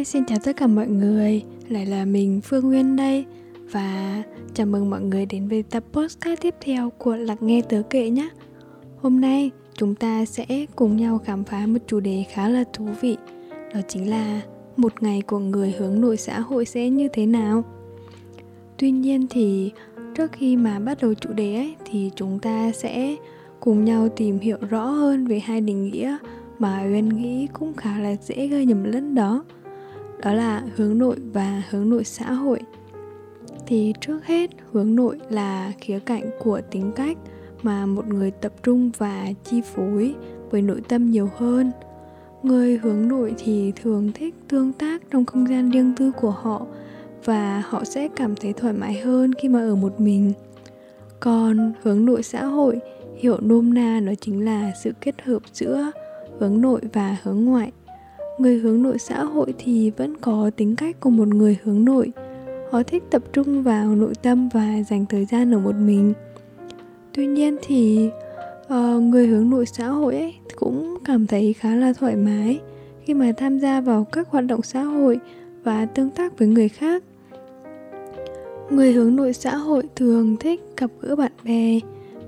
Hi, xin chào tất cả mọi người. Lại là mình Phương Nguyên đây. Và chào mừng mọi người đến với tập podcast tiếp theo của Lạc Nghe Tớ Kệ nhé. Hôm nay chúng ta sẽ cùng nhau khám phá một chủ đề khá là thú vị. Đó chính là một ngày của người hướng nội xã hội sẽ như thế nào. Tuy nhiên thì trước khi mà bắt đầu chủ đề ấy thì chúng ta sẽ cùng nhau tìm hiểu rõ hơn về hai định nghĩa mà Uyên nghĩ cũng khá là dễ gây nhầm lẫn đó đó là hướng nội và hướng nội xã hội. Thì trước hết, hướng nội là khía cạnh của tính cách mà một người tập trung và chi phối với nội tâm nhiều hơn. Người hướng nội thì thường thích tương tác trong không gian riêng tư của họ và họ sẽ cảm thấy thoải mái hơn khi mà ở một mình. Còn hướng nội xã hội, hiểu nôm na nó chính là sự kết hợp giữa hướng nội và hướng ngoại người hướng nội xã hội thì vẫn có tính cách của một người hướng nội. Họ thích tập trung vào nội tâm và dành thời gian ở một mình. Tuy nhiên thì uh, người hướng nội xã hội ấy cũng cảm thấy khá là thoải mái khi mà tham gia vào các hoạt động xã hội và tương tác với người khác. Người hướng nội xã hội thường thích gặp gỡ bạn bè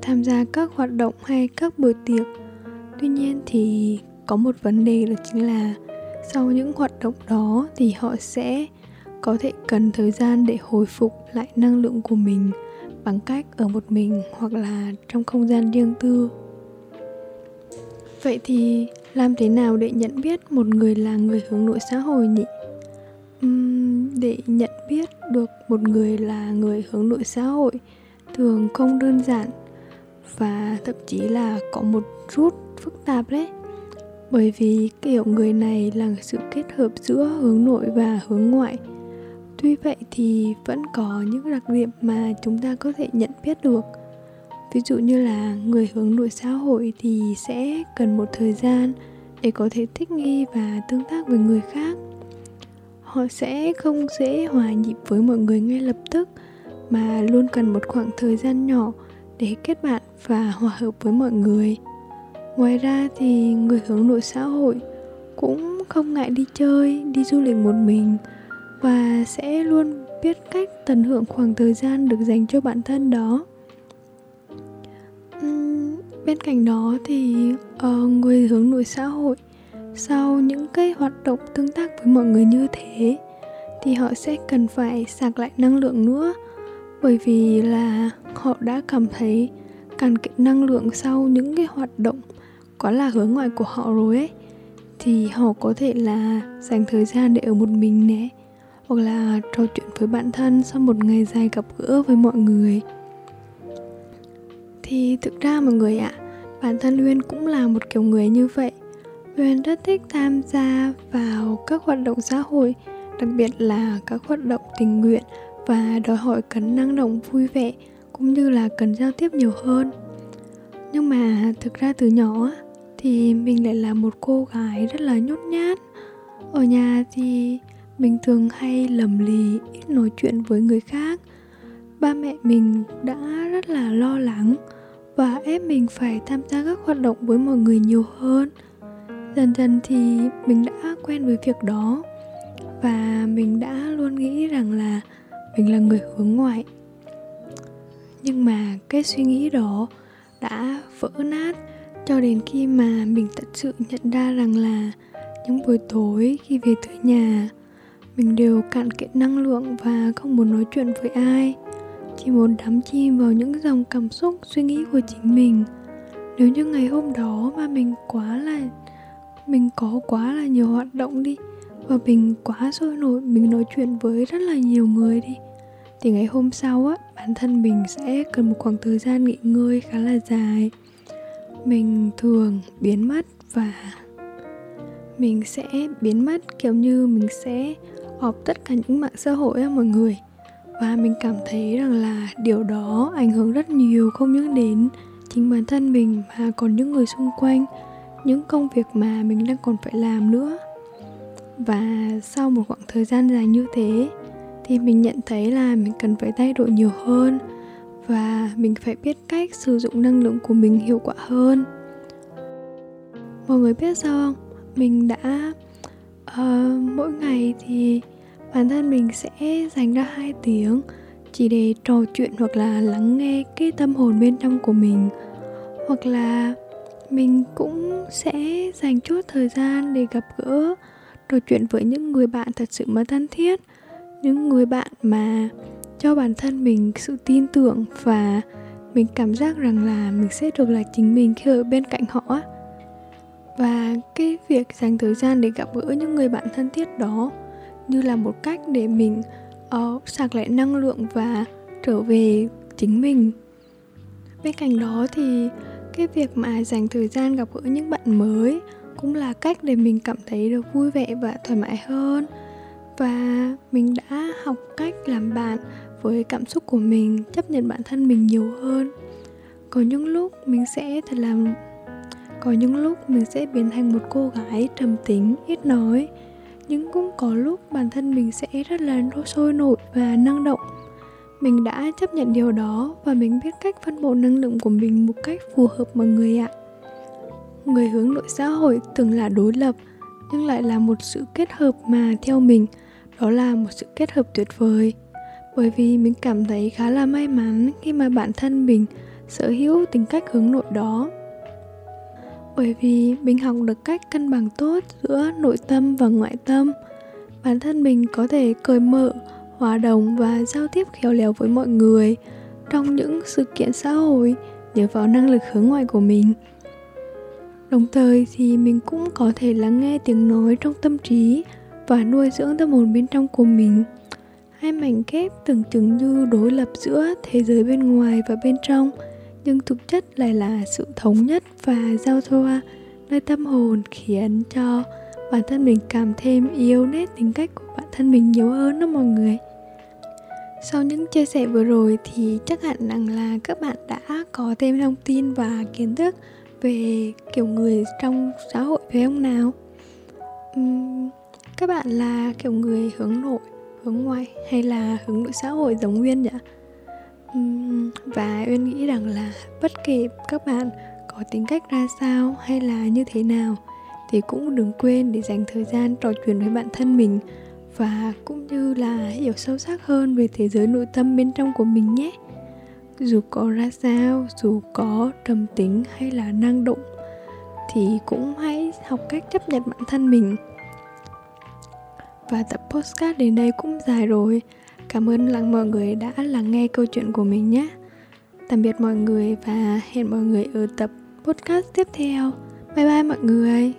tham gia các hoạt động hay các buổi tiệc. Tuy nhiên thì có một vấn đề đó chính là sau những hoạt động đó thì họ sẽ có thể cần thời gian để hồi phục lại năng lượng của mình bằng cách ở một mình hoặc là trong không gian riêng tư. Vậy thì làm thế nào để nhận biết một người là người hướng nội xã hội nhỉ? Uhm, để nhận biết được một người là người hướng nội xã hội thường không đơn giản và thậm chí là có một chút phức tạp đấy bởi vì kiểu người này là sự kết hợp giữa hướng nội và hướng ngoại. Tuy vậy thì vẫn có những đặc điểm mà chúng ta có thể nhận biết được. Ví dụ như là người hướng nội xã hội thì sẽ cần một thời gian để có thể thích nghi và tương tác với người khác. Họ sẽ không dễ hòa nhịp với mọi người ngay lập tức, mà luôn cần một khoảng thời gian nhỏ để kết bạn và hòa hợp với mọi người ngoài ra thì người hướng nội xã hội cũng không ngại đi chơi đi du lịch một mình và sẽ luôn biết cách tận hưởng khoảng thời gian được dành cho bản thân đó. Uhm, bên cạnh đó thì uh, người hướng nội xã hội sau những cái hoạt động tương tác với mọi người như thế thì họ sẽ cần phải sạc lại năng lượng nữa. Bởi vì là họ đã cảm thấy cạn kiệt năng lượng sau những cái hoạt động quá là hướng ngoại của họ rồi ấy, thì họ có thể là dành thời gian để ở một mình nè, hoặc là trò chuyện với bạn thân sau một ngày dài gặp gỡ với mọi người. Thì thực ra mọi người ạ bản thân uyên cũng là một kiểu người như vậy. Uyên rất thích tham gia vào các hoạt động xã hội, đặc biệt là các hoạt động tình nguyện và đòi hỏi cần năng động, vui vẻ, cũng như là cần giao tiếp nhiều hơn. Nhưng mà thực ra từ nhỏ thì mình lại là một cô gái rất là nhút nhát. Ở nhà thì mình thường hay lầm lì, ít nói chuyện với người khác. Ba mẹ mình đã rất là lo lắng và ép mình phải tham gia các hoạt động với mọi người nhiều hơn. Dần dần thì mình đã quen với việc đó và mình đã luôn nghĩ rằng là mình là người hướng ngoại. Nhưng mà cái suy nghĩ đó đã vỡ nát cho đến khi mà mình thật sự nhận ra rằng là những buổi tối khi về tới nhà, mình đều cạn kiệt năng lượng và không muốn nói chuyện với ai. Chỉ muốn đắm chìm vào những dòng cảm xúc, suy nghĩ của chính mình. Nếu như ngày hôm đó mà mình quá là, mình có quá là nhiều hoạt động đi, và mình quá sôi nổi, mình nói chuyện với rất là nhiều người đi, thì ngày hôm sau á, bản thân mình sẽ cần một khoảng thời gian nghỉ ngơi khá là dài mình thường biến mất và mình sẽ biến mất kiểu như mình sẽ họp tất cả những mạng xã hội á mọi người. Và mình cảm thấy rằng là điều đó ảnh hưởng rất nhiều không những đến chính bản thân mình mà còn những người xung quanh, những công việc mà mình đang còn phải làm nữa. Và sau một khoảng thời gian dài như thế thì mình nhận thấy là mình cần phải thay đổi nhiều hơn và mình phải biết cách sử dụng năng lượng của mình hiệu quả hơn. Mọi người biết sao không? Mình đã uh, mỗi ngày thì bản thân mình sẽ dành ra hai tiếng chỉ để trò chuyện hoặc là lắng nghe cái tâm hồn bên trong của mình. Hoặc là mình cũng sẽ dành chút thời gian để gặp gỡ trò chuyện với những người bạn thật sự mà thân thiết những người bạn mà cho bản thân mình sự tin tưởng và mình cảm giác rằng là mình sẽ được là chính mình khi ở bên cạnh họ và cái việc dành thời gian để gặp gỡ những người bạn thân thiết đó như là một cách để mình uh, sạc lại năng lượng và trở về chính mình. Bên cạnh đó thì cái việc mà dành thời gian gặp gỡ những bạn mới cũng là cách để mình cảm thấy được vui vẻ và thoải mái hơn. Và mình đã học cách làm bạn với cảm xúc của mình, chấp nhận bản thân mình nhiều hơn. Có những lúc mình sẽ thật là, có những lúc mình sẽ biến thành một cô gái trầm tính, ít nói. Nhưng cũng có lúc bản thân mình sẽ rất là sôi nổi và năng động. Mình đã chấp nhận điều đó và mình biết cách phân bổ năng lượng của mình một cách phù hợp mọi người ạ. Người hướng nội xã hội tưởng là đối lập, nhưng lại là một sự kết hợp mà theo mình, đó là một sự kết hợp tuyệt vời bởi vì mình cảm thấy khá là may mắn khi mà bản thân mình sở hữu tính cách hướng nội đó. Bởi vì mình học được cách cân bằng tốt giữa nội tâm và ngoại tâm, bản thân mình có thể cởi mở, hòa đồng và giao tiếp khéo léo với mọi người trong những sự kiện xã hội nhờ vào năng lực hướng ngoại của mình. Đồng thời thì mình cũng có thể lắng nghe tiếng nói trong tâm trí và nuôi dưỡng tâm hồn bên trong của mình hai mảnh ghép tưởng chừng như đối lập giữa thế giới bên ngoài và bên trong nhưng thực chất lại là sự thống nhất và giao thoa nơi tâm hồn khiến cho bản thân mình cảm thêm yêu nét tính cách của bản thân mình nhiều hơn đó mọi người. Sau những chia sẻ vừa rồi thì chắc hẳn rằng là các bạn đã có thêm thông tin và kiến thức về kiểu người trong xã hội phải không nào? Uhm, các bạn là kiểu người hướng nội hướng ngoại hay là hướng nội xã hội giống nguyên vậy và uyên nghĩ rằng là bất kể các bạn có tính cách ra sao hay là như thế nào thì cũng đừng quên để dành thời gian trò chuyện với bản thân mình và cũng như là hiểu sâu sắc hơn về thế giới nội tâm bên trong của mình nhé. Dù có ra sao, dù có trầm tính hay là năng động thì cũng hãy học cách chấp nhận bản thân mình và tập postcard đến đây cũng dài rồi Cảm ơn lắng mọi người đã lắng nghe câu chuyện của mình nhé. Tạm biệt mọi người và hẹn mọi người ở tập podcast tiếp theo. Bye bye mọi người.